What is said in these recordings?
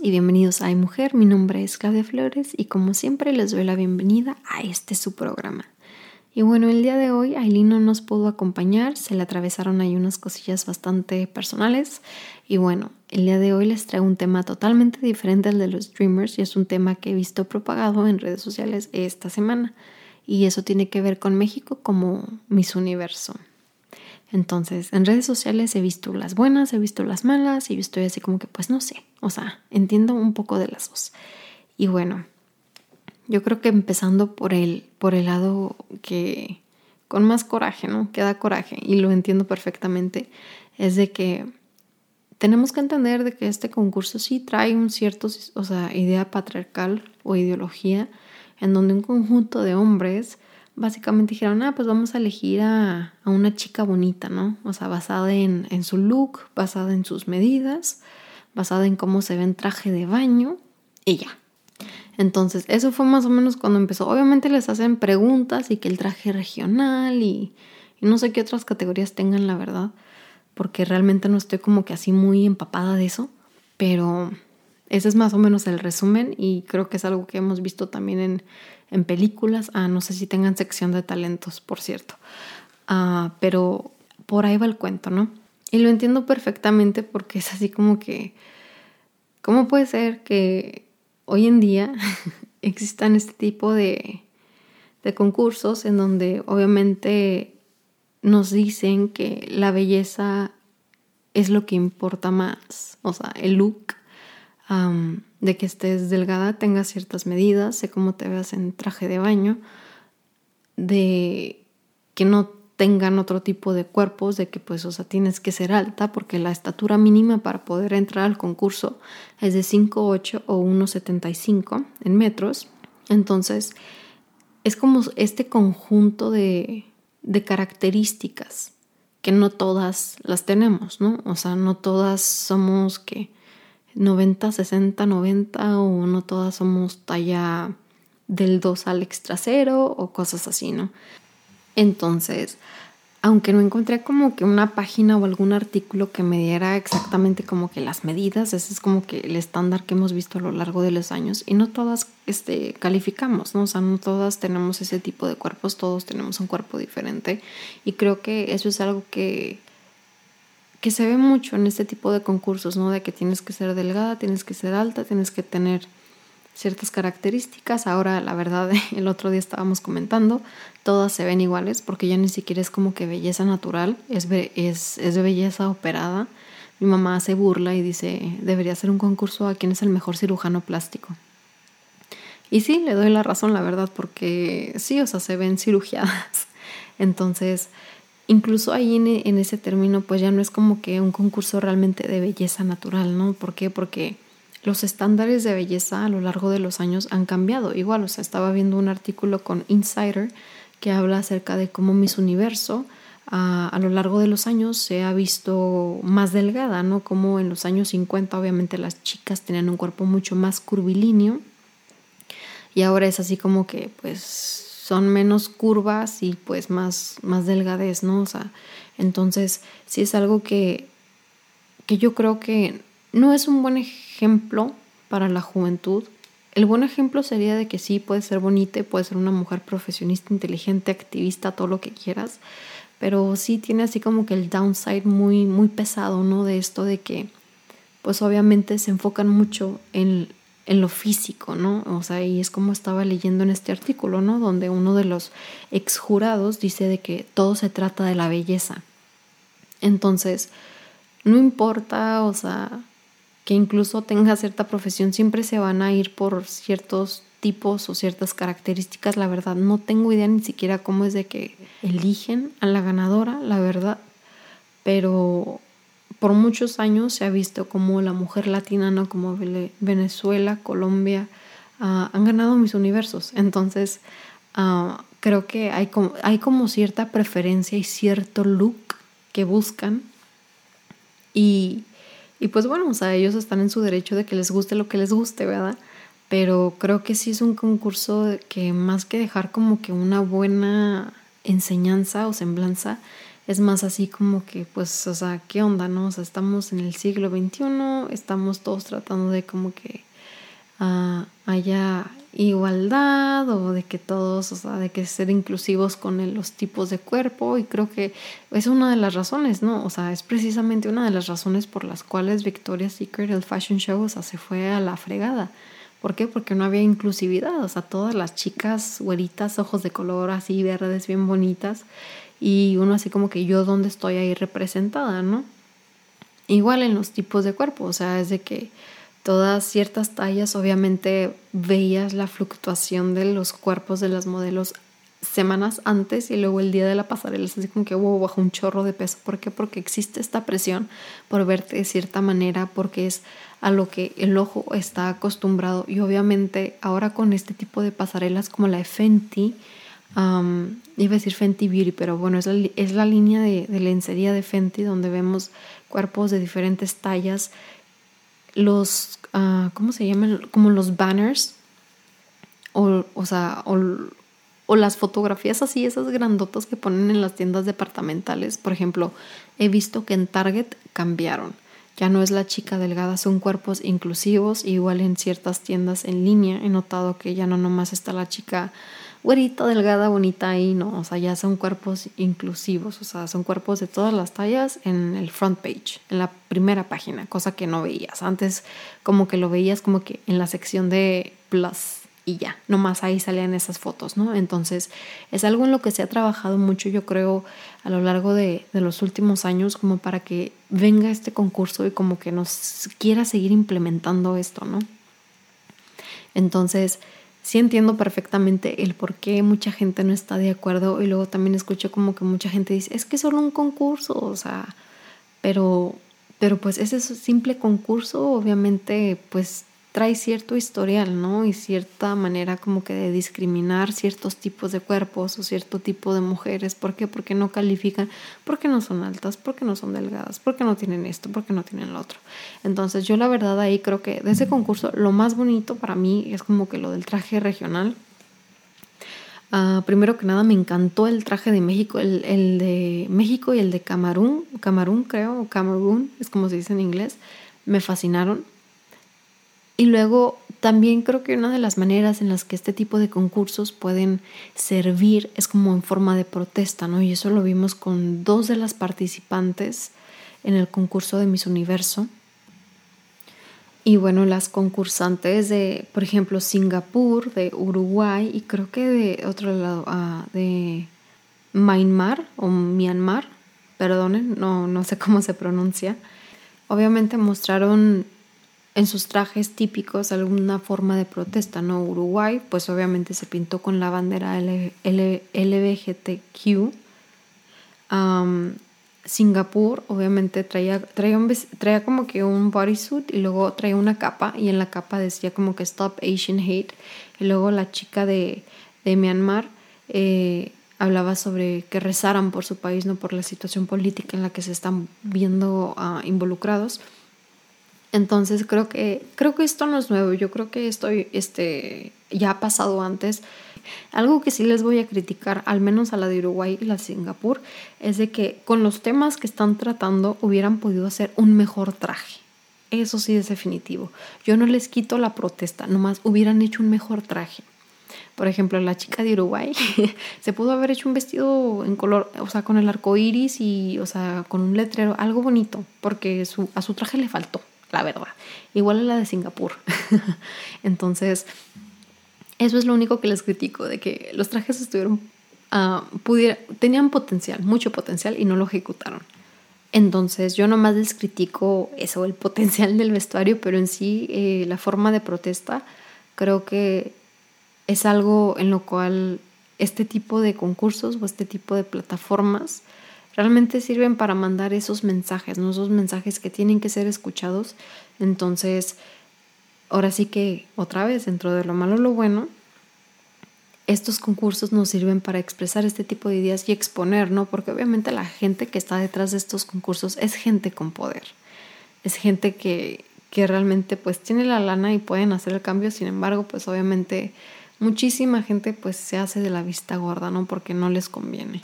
y bienvenidos a Ay Mujer. Mi nombre es Claudia Flores y como siempre les doy la bienvenida a este su programa. Y bueno, el día de hoy Aileen no nos pudo acompañar, se le atravesaron ahí unas cosillas bastante personales. Y bueno, el día de hoy les traigo un tema totalmente diferente al de los streamers y es un tema que he visto propagado en redes sociales esta semana. Y eso tiene que ver con México como Miss Universo. Entonces, en redes sociales he visto las buenas, he visto las malas y yo estoy así como que, pues no sé, o sea, entiendo un poco de las dos. Y bueno, yo creo que empezando por el, por el lado que con más coraje, ¿no? Que da coraje y lo entiendo perfectamente, es de que tenemos que entender de que este concurso sí trae un cierto, o sea, idea patriarcal o ideología en donde un conjunto de hombres básicamente dijeron, ah, pues vamos a elegir a, una chica bonita, ¿no? O sea, basada en, en, su look, basada en sus medidas, basada en cómo se ve en traje de baño y ya. Entonces, eso fue más o menos cuando empezó. Obviamente les hacen preguntas y que el traje regional y, y no sé qué otras categorías tengan, la verdad, porque realmente no estoy como que así muy empapada de eso, pero ese es más o menos el resumen y creo que es algo que hemos visto también en, en películas. Ah, no sé si tengan sección de talentos, por cierto. Ah, pero por ahí va el cuento, ¿no? Y lo entiendo perfectamente porque es así como que, ¿cómo puede ser que hoy en día existan este tipo de, de concursos en donde obviamente nos dicen que la belleza es lo que importa más, o sea, el look de que estés delgada, tengas ciertas medidas, sé cómo te veas en traje de baño, de que no tengan otro tipo de cuerpos, de que pues, o sea, tienes que ser alta, porque la estatura mínima para poder entrar al concurso es de 5,8 o 1,75 en metros. Entonces, es como este conjunto de, de características que no todas las tenemos, ¿no? O sea, no todas somos que 90, 60, 90 o no todas somos talla del 2 al extra cero o cosas así, ¿no? Entonces, aunque no encontré como que una página o algún artículo que me diera exactamente como que las medidas, ese es como que el estándar que hemos visto a lo largo de los años y no todas este, calificamos, ¿no? O sea, no todas tenemos ese tipo de cuerpos, todos tenemos un cuerpo diferente y creo que eso es algo que que se ve mucho en este tipo de concursos, ¿no? De que tienes que ser delgada, tienes que ser alta, tienes que tener ciertas características. Ahora, la verdad, el otro día estábamos comentando, todas se ven iguales porque ya ni siquiera es como que belleza natural, es, es, es belleza operada. Mi mamá se burla y dice, debería ser un concurso a quién es el mejor cirujano plástico. Y sí, le doy la razón, la verdad, porque sí, o sea, se ven cirugiadas. Entonces, incluso ahí en, ese término pues ya no es como que un concurso realmente de belleza natural, ¿no? ¿Por qué? Porque los estándares de belleza a lo largo de los años han cambiado. Igual, o sea, estaba viendo un artículo con Insider que habla acerca de cómo Miss Universo a, a, lo largo de los años se ha visto más delgada, ¿no? Como en los años 50 obviamente las chicas tenían un cuerpo mucho más curvilíneo y ahora es así como que pues son menos curvas y pues más, más delgadez, ¿no? O sea, entonces sí es algo que, que yo creo que no es un buen ejemplo para la juventud. El buen ejemplo sería de que sí, puede ser bonita, puede ser una mujer profesionista, inteligente, activista, todo lo que quieras, pero sí tiene así como que el downside muy, muy pesado, ¿no? De esto de que, pues obviamente se enfocan mucho en en lo físico, ¿no? O sea, y es como estaba leyendo en este artículo, ¿no? Donde uno de los exjurados dice de que todo se trata de la belleza. Entonces, no importa, o sea, que incluso tenga cierta profesión, siempre se van a ir por ciertos tipos o ciertas características, la verdad. No tengo idea ni siquiera cómo es de que eligen a la ganadora, la verdad. Pero por muchos años se ha visto como la mujer latina, ¿no? Como Venezuela, Colombia, ah, han ganado mis universos. Entonces, ah, creo que hay como, hay como cierta preferencia y cierto look que buscan. Y, y pues bueno, o sea, ellos están en su derecho de que les guste lo que les guste, ¿verdad? Pero creo que sí es un concurso que más que dejar como que una buena enseñanza o semblanza, es más así como que, pues, o sea, ¿qué onda, no? O sea, estamos en el siglo XXI, estamos todos tratando de como que uh, haya igualdad o de que todos, o sea, de que ser inclusivos con los tipos de cuerpo y creo que es una de las razones, ¿no? O sea, es precisamente una de las razones por las cuales Victoria's Secret, el fashion show, o sea, se fue a la fregada. ¿Por qué? Porque no había inclusividad, o sea, todas las chicas güeritas, ojos de color así verdes, bien bonitas, y uno así como que yo dónde estoy ahí representada, ¿no? Igual en los tipos de cuerpo, o sea, es de que todas ciertas tallas obviamente veías la fluctuación de los cuerpos de las modelos semanas antes y luego el día de la pasarela es así como que wow, bajo un chorro de peso. ¿Por qué? Porque existe esta presión por verte de cierta manera, porque es a lo que el ojo está acostumbrado y obviamente ahora con este tipo de pasarelas como la de Fenty, iba a decir Fenty Beauty, pero bueno, es la, es la línea de, lencería de Fenty donde vemos cuerpos de diferentes tallas, los, uh, ¿cómo se llaman? Como los banners, o, o sea, o, o las fotografías así, esas grandotas que ponen en las tiendas departamentales. Por ejemplo, he visto que en Target cambiaron. Ya no es la chica delgada, son cuerpos inclusivos. Igual en ciertas tiendas en línea he notado que ya no nomás está la chica güerita, delgada, bonita ahí, no, o sea, ya son cuerpos inclusivos, o sea, son cuerpos de todas las tallas en el front page, en la primera página, cosa que no veías. Antes como que lo veías como que en la sección de plus y ya, nomás ahí salían esas fotos, ¿no? Entonces es algo en lo que se ha trabajado mucho, yo creo, a lo largo de, de los últimos años, como para que venga este concurso y como que nos quiera seguir implementando esto, ¿no? Entonces, sí entiendo perfectamente el por qué mucha gente no está de acuerdo y luego también escucho como que mucha gente dice, es que es solo un concurso, o sea, pero, pero pues ese simple concurso obviamente pues trae cierto historial, ¿no? Y cierta manera como que de discriminar ciertos tipos de cuerpos o cierto tipo de mujeres. ¿Por qué? Porque no califican, porque no son altas, porque no son delgadas, porque no tienen esto, porque no tienen lo otro. Entonces yo la verdad ahí creo que de ese concurso lo más bonito para mí es como que lo del traje regional. Uh, primero que nada me encantó el traje de México, el, el de México y el de Camarún, Camarún creo, o Camerún, es como se dice en inglés, me fascinaron y luego también creo que una de las maneras en las que este tipo de concursos pueden servir es como en forma de protesta, ¿no? Y eso lo vimos con dos de las participantes en el concurso de Miss Universo. Y bueno, las concursantes de, por ejemplo, Singapur, de Uruguay y creo que de otro lado, ah, de Myanmar o Myanmar, perdonen, no, no sé cómo se pronuncia. Obviamente mostraron en sus trajes típicos alguna forma de protesta, ¿no? Uruguay, pues obviamente se pintó con la bandera LBGTQ. Singapur, obviamente traía, traía, como que un bodysuit y luego traía una capa y en la capa decía como que Stop Asian Hate. Y luego la chica de, de Myanmar eh, hablaba sobre que rezaran por su país, no por la situación política en la que se están viendo uh, involucrados. Entonces creo que, creo que esto no es nuevo, yo creo que esto este, ya ha pasado antes. Algo que sí les voy a criticar, al menos a la de Uruguay y la de Singapur, es de que con los temas que están tratando hubieran podido hacer un mejor traje. Eso sí es definitivo. Yo no les quito la protesta, nomás hubieran hecho un mejor traje. Por ejemplo, la chica de Uruguay se pudo haber hecho un vestido en color, o sea, con el arco iris y, o sea, con un letrero, algo bonito, porque a su traje le faltó la verdad. Igual a la de Singapur. Entonces, eso es lo único que les critico, de que los trajes estuvieron, uh, tenían potencial, mucho potencial y no lo ejecutaron. Entonces, yo nomás les critico eso, el potencial del vestuario, pero en sí eh, la forma de protesta creo que es algo en lo cual este tipo de concursos o este tipo de plataformas realmente sirven para mandar esos mensajes, ¿no? esos mensajes que tienen que ser escuchados. Entonces, ahora sí que otra vez, dentro de lo malo lo bueno, estos concursos nos sirven para expresar este tipo de ideas y exponer, ¿no? Porque obviamente la gente que está detrás de estos concursos es gente con poder. Es gente que, que realmente pues tiene la lana y pueden hacer el cambio, sin embargo, pues obviamente muchísima gente pues se hace de la vista gorda, ¿no? Porque no les conviene.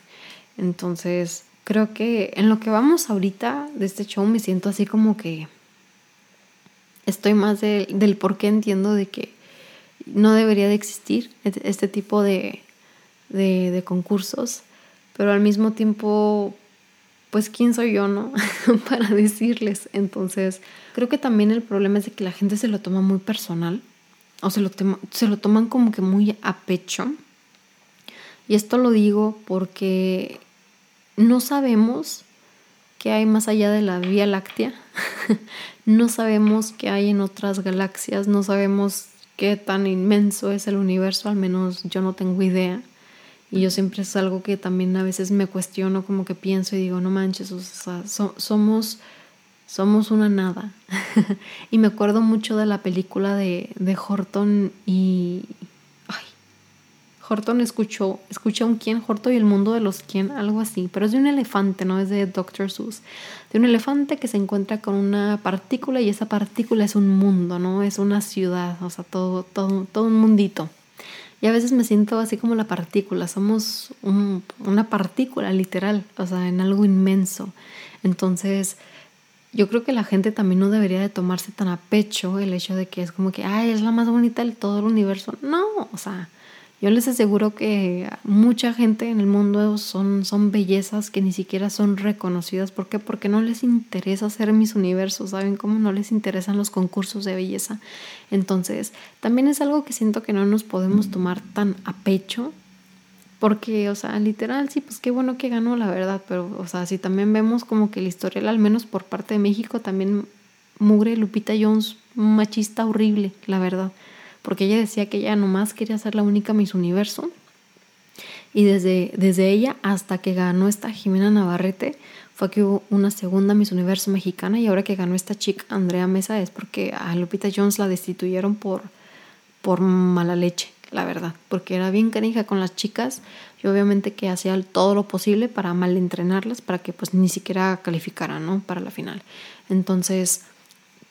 Entonces, creo que en lo que vamos ahorita de este show me siento así como que estoy más del por qué entiendo de que no debería de existir este tipo de, de, concursos, pero al mismo tiempo, pues quién soy yo, ¿no? Para decirles. Entonces, creo que también el problema es de que la gente se lo toma muy personal o se lo, se lo toman como que muy a pecho. Y esto lo digo porque no sabemos qué hay más allá de la Vía Láctea. no sabemos qué hay en otras galaxias, no sabemos qué tan inmenso es el universo, al menos yo no tengo idea. Y yo siempre es algo que también a veces me cuestiono, como que pienso y digo, no manches, o sea, somos, somos una nada. y me acuerdo mucho de la película de, de Horton y... Horton escuchó, escucha un quién, Horton y el mundo de los quién, algo así, pero es de un elefante, no es de Dr. Seuss, de un elefante que se encuentra con una partícula y esa partícula es un mundo, ¿no? Es una ciudad, o sea, todo, todo, todo un mundito. Y a veces me siento así como la partícula, somos una partícula literal, o sea, en algo inmenso. Entonces, yo creo que la gente también no debería de tomarse tan a pecho el hecho de que es como que, ay, es la más bonita de todo el universo. No, o sea, yo les aseguro que mucha gente en el mundo son, son bellezas que ni siquiera son reconocidas. ¿Por qué? Porque no les interesa ser mis universos, ¿saben cómo? No les interesan los concursos de belleza. Entonces, también es algo que siento que no nos podemos tomar tan a pecho. Porque, o sea, literal, sí, pues qué bueno que ganó, la verdad. Pero, o sea, si también vemos como que el historial, al menos por parte de México, también mugre Lupita Jones, machista horrible, la verdad porque ella decía que ella nomás quería ser la única Miss Universo. Y desde, desde ella hasta que ganó esta Jimena Navarrete, fue que hubo una segunda Miss Universo mexicana y ahora que ganó esta chica Andrea Mesa es porque a Lupita Jones la destituyeron por, por mala leche, la verdad, porque era bien canija con las chicas y obviamente que hacía todo lo posible para mal entrenarlas para que pues ni siquiera calificaran, ¿no? Para la final. Entonces,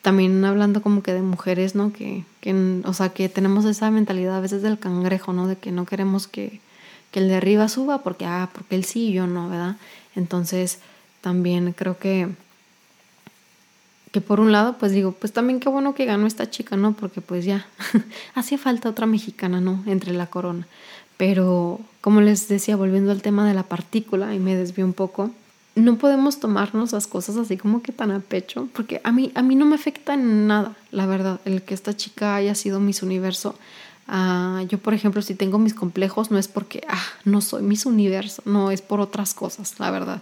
también hablando como que de mujeres, ¿no? Que, que, o sea, que tenemos esa mentalidad a veces del cangrejo, ¿no? De que no queremos que, que el de arriba suba porque, ah, porque él sí y yo no, ¿verdad? Entonces, también creo que, que por un lado, pues digo, pues también qué bueno que ganó esta chica, ¿no? Porque pues ya, hacía falta otra mexicana, ¿no? Entre la corona. Pero, como les decía, volviendo al tema de la partícula, y me desvío un poco, no podemos tomarnos las cosas así como que tan a pecho, porque a mí, a mí no me afecta en nada, la verdad, el que esta chica haya sido Miss Universo. Ah, yo, por ejemplo, si tengo mis complejos, no es porque, ah, no soy Miss Universo, no, es por otras cosas, la verdad.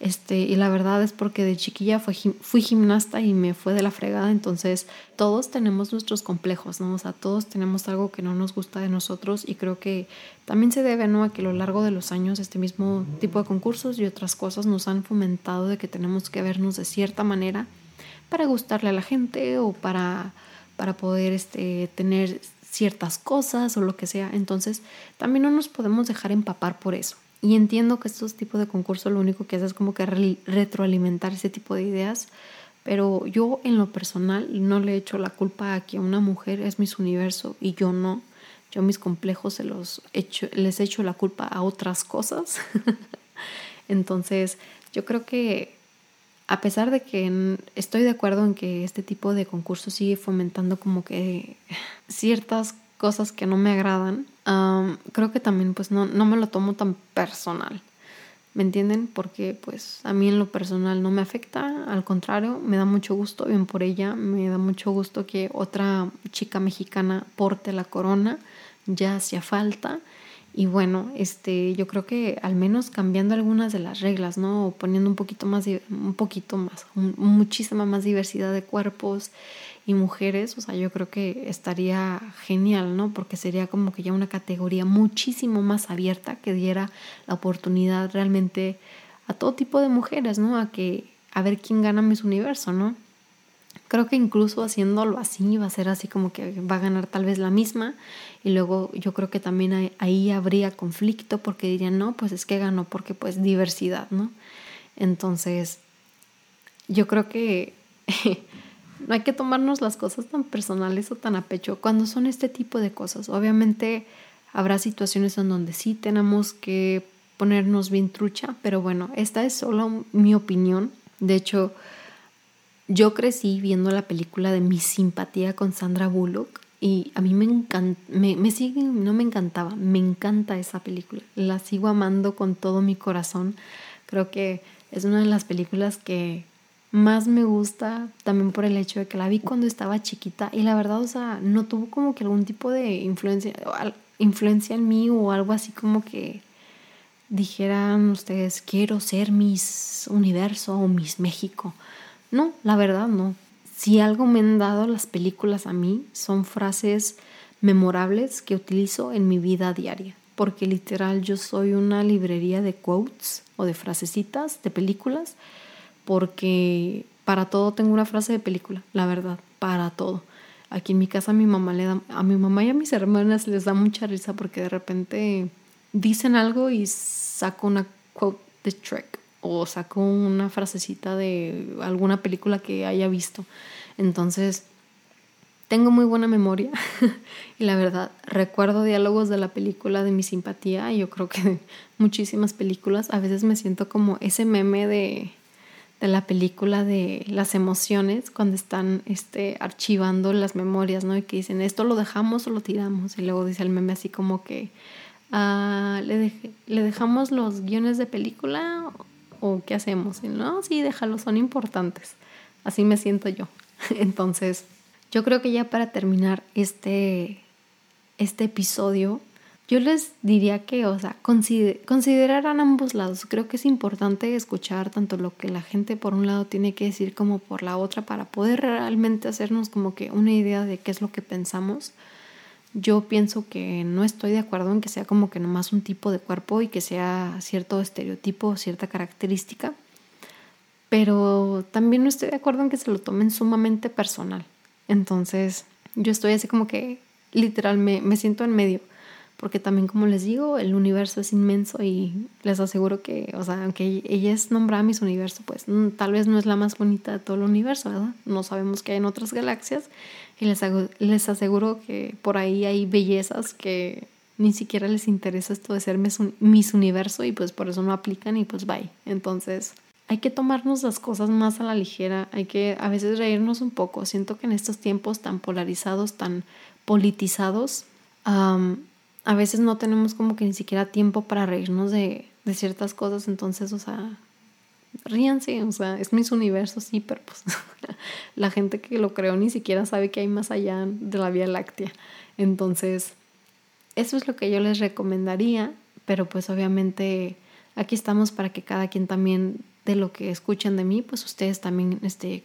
Este, y la verdad es porque de chiquilla fui, gimnasta y me fue de la fregada, entonces todos tenemos nuestros complejos, ¿no? O sea, todos tenemos algo que no nos gusta de nosotros y creo que también se debe, ¿no? A que a lo largo de los años este mismo tipo de concursos y otras cosas nos han fomentado de que tenemos que vernos de cierta manera para gustarle a la gente o para, para poder este, tener ciertas cosas o lo que sea. Entonces, también no nos podemos dejar empapar por eso. Y entiendo que estos tipos de concursos lo único que hace es como que retroalimentar ese tipo de ideas, pero yo en lo personal no le echo la culpa a que una mujer es mis universo y yo no. Yo mis complejos se los echo, les echo la culpa a otras cosas. Entonces, yo creo que a pesar de que estoy de acuerdo en que este tipo de concursos sigue fomentando como que ciertas cosas que no me agradan, creo que también pues no, no me lo tomo tan personal. ¿Me entienden? Porque pues a mí en lo personal no me afecta, al contrario, me da mucho gusto, bien por ella, me da mucho gusto que otra chica mexicana porte la corona, ya hacía falta. Y bueno, este, yo creo que al menos cambiando algunas de las reglas, ¿no? O poniendo un poquito más, un poquito más, muchísima más diversidad de cuerpos, y mujeres, o sea, yo creo que estaría genial, ¿no? Porque sería como que ya una categoría muchísimo más abierta que diera la oportunidad realmente a todo tipo de mujeres, ¿no? A que a ver quién gana Miss Universo, ¿no? Creo que incluso haciéndolo así va a ser así como que va a ganar tal vez la misma y luego yo creo que también ahí habría conflicto porque dirían, no, pues es que ganó porque pues diversidad, ¿no? Entonces, yo creo que No hay que tomarnos las cosas tan personales o tan a pecho cuando son este tipo de cosas. Obviamente habrá situaciones en donde sí tenemos que ponernos bien trucha, pero bueno, esta es solo mi opinión. De hecho, yo crecí viendo la película de Mi simpatía con Sandra Bullock y a mí me encanta, me, sigue, no me encantaba, me encanta esa película. La sigo amando con todo mi corazón. Creo que es una de las películas que más me gusta también por el hecho de que la vi cuando estaba chiquita y la verdad, o sea, no tuvo como que algún tipo de influencia, influencia en mí o algo así como que dijeran ustedes, quiero ser Miss Universo o Miss México. No, la verdad no. Si algo me han dado las películas a mí, son frases memorables que utilizo en mi vida diaria. Porque literal yo soy una librería de quotes o de frasecitas de películas porque para todo tengo una frase de película, la verdad, para todo. Aquí en mi casa a mi mamá le da, a mi mamá y a mis hermanas les da mucha risa porque de repente dicen algo y saco una quote de Shrek o saco una frasecita de alguna película que haya visto. Entonces, tengo muy buena memoria y la verdad, recuerdo diálogos de la película de mi simpatía y yo creo que muchísimas películas. A veces me siento como ese meme de de la película de las emociones cuando están este, archivando las memorias, ¿no? Y que dicen, esto lo dejamos o lo tiramos. Y luego dice el meme así como que, ah, ¿le, ¿le dejamos los guiones de película o qué hacemos? Y, no, sí, déjalos, son importantes. Así me siento yo. Entonces, yo creo que ya para terminar este, este episodio, yo les diría que, o sea, consideraran ambos lados. Creo que es importante escuchar tanto lo que la gente por un lado tiene que decir como por la otra para poder realmente hacernos como que una idea de qué es lo que pensamos. Yo pienso que no estoy de acuerdo en que sea como que nomás un tipo de cuerpo y que sea cierto estereotipo cierta característica, pero también no estoy de acuerdo en que se lo tomen sumamente personal. Entonces, yo estoy así como que literal me, me siento en medio porque también como les digo, el universo es inmenso y les aseguro que, o sea, aunque ella es nombrada Miss Universo, pues mm, tal vez no es la más bonita de todo el universo, ¿verdad? No sabemos qué hay en otras galaxias y les, les aseguro que por ahí hay bellezas que ni siquiera les interesa esto de ser Miss Universo y pues por eso no aplican y pues bye. Entonces hay que tomarnos las cosas más a la ligera, hay que a veces reírnos un poco. Siento que en estos tiempos tan polarizados, tan politizados, a veces no tenemos como que ni siquiera tiempo para reírnos de, ciertas cosas, entonces, o sea, ríanse, o sea, es mis universos, sí, pero pues la gente que lo creó ni siquiera sabe que hay más allá de la Vía Láctea. Entonces, eso es lo que yo les recomendaría, pero pues obviamente aquí estamos para que cada quien también de lo que escuchen de mí, pues ustedes también este,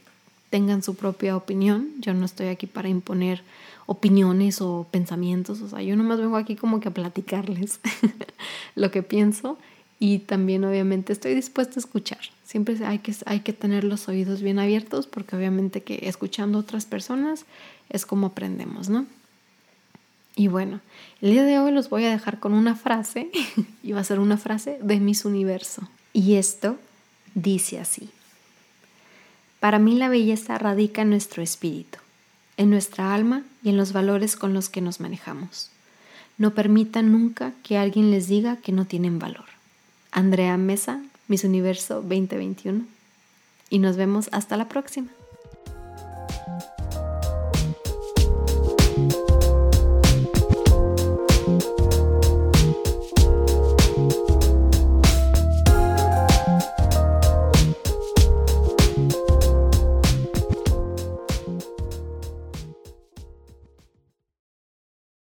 tengan su propia opinión. Yo no estoy aquí para imponer opiniones o pensamientos, o sea, yo nomás vengo aquí como que a platicarles lo que pienso y también obviamente estoy dispuesta a escuchar. Siempre hay que, hay que tener los oídos bien abiertos porque obviamente que escuchando a otras personas es como aprendemos, ¿no? Y bueno, el día de hoy los voy a dejar con una frase y va a ser una frase de Miss Universo. Y esto dice así. Para mí la belleza radica en nuestro espíritu en nuestra alma y en los valores con los que nos manejamos. No permitan nunca que alguien les diga que no tienen valor. Andrea Mesa, Miss Universo 2021. Y nos vemos hasta la próxima.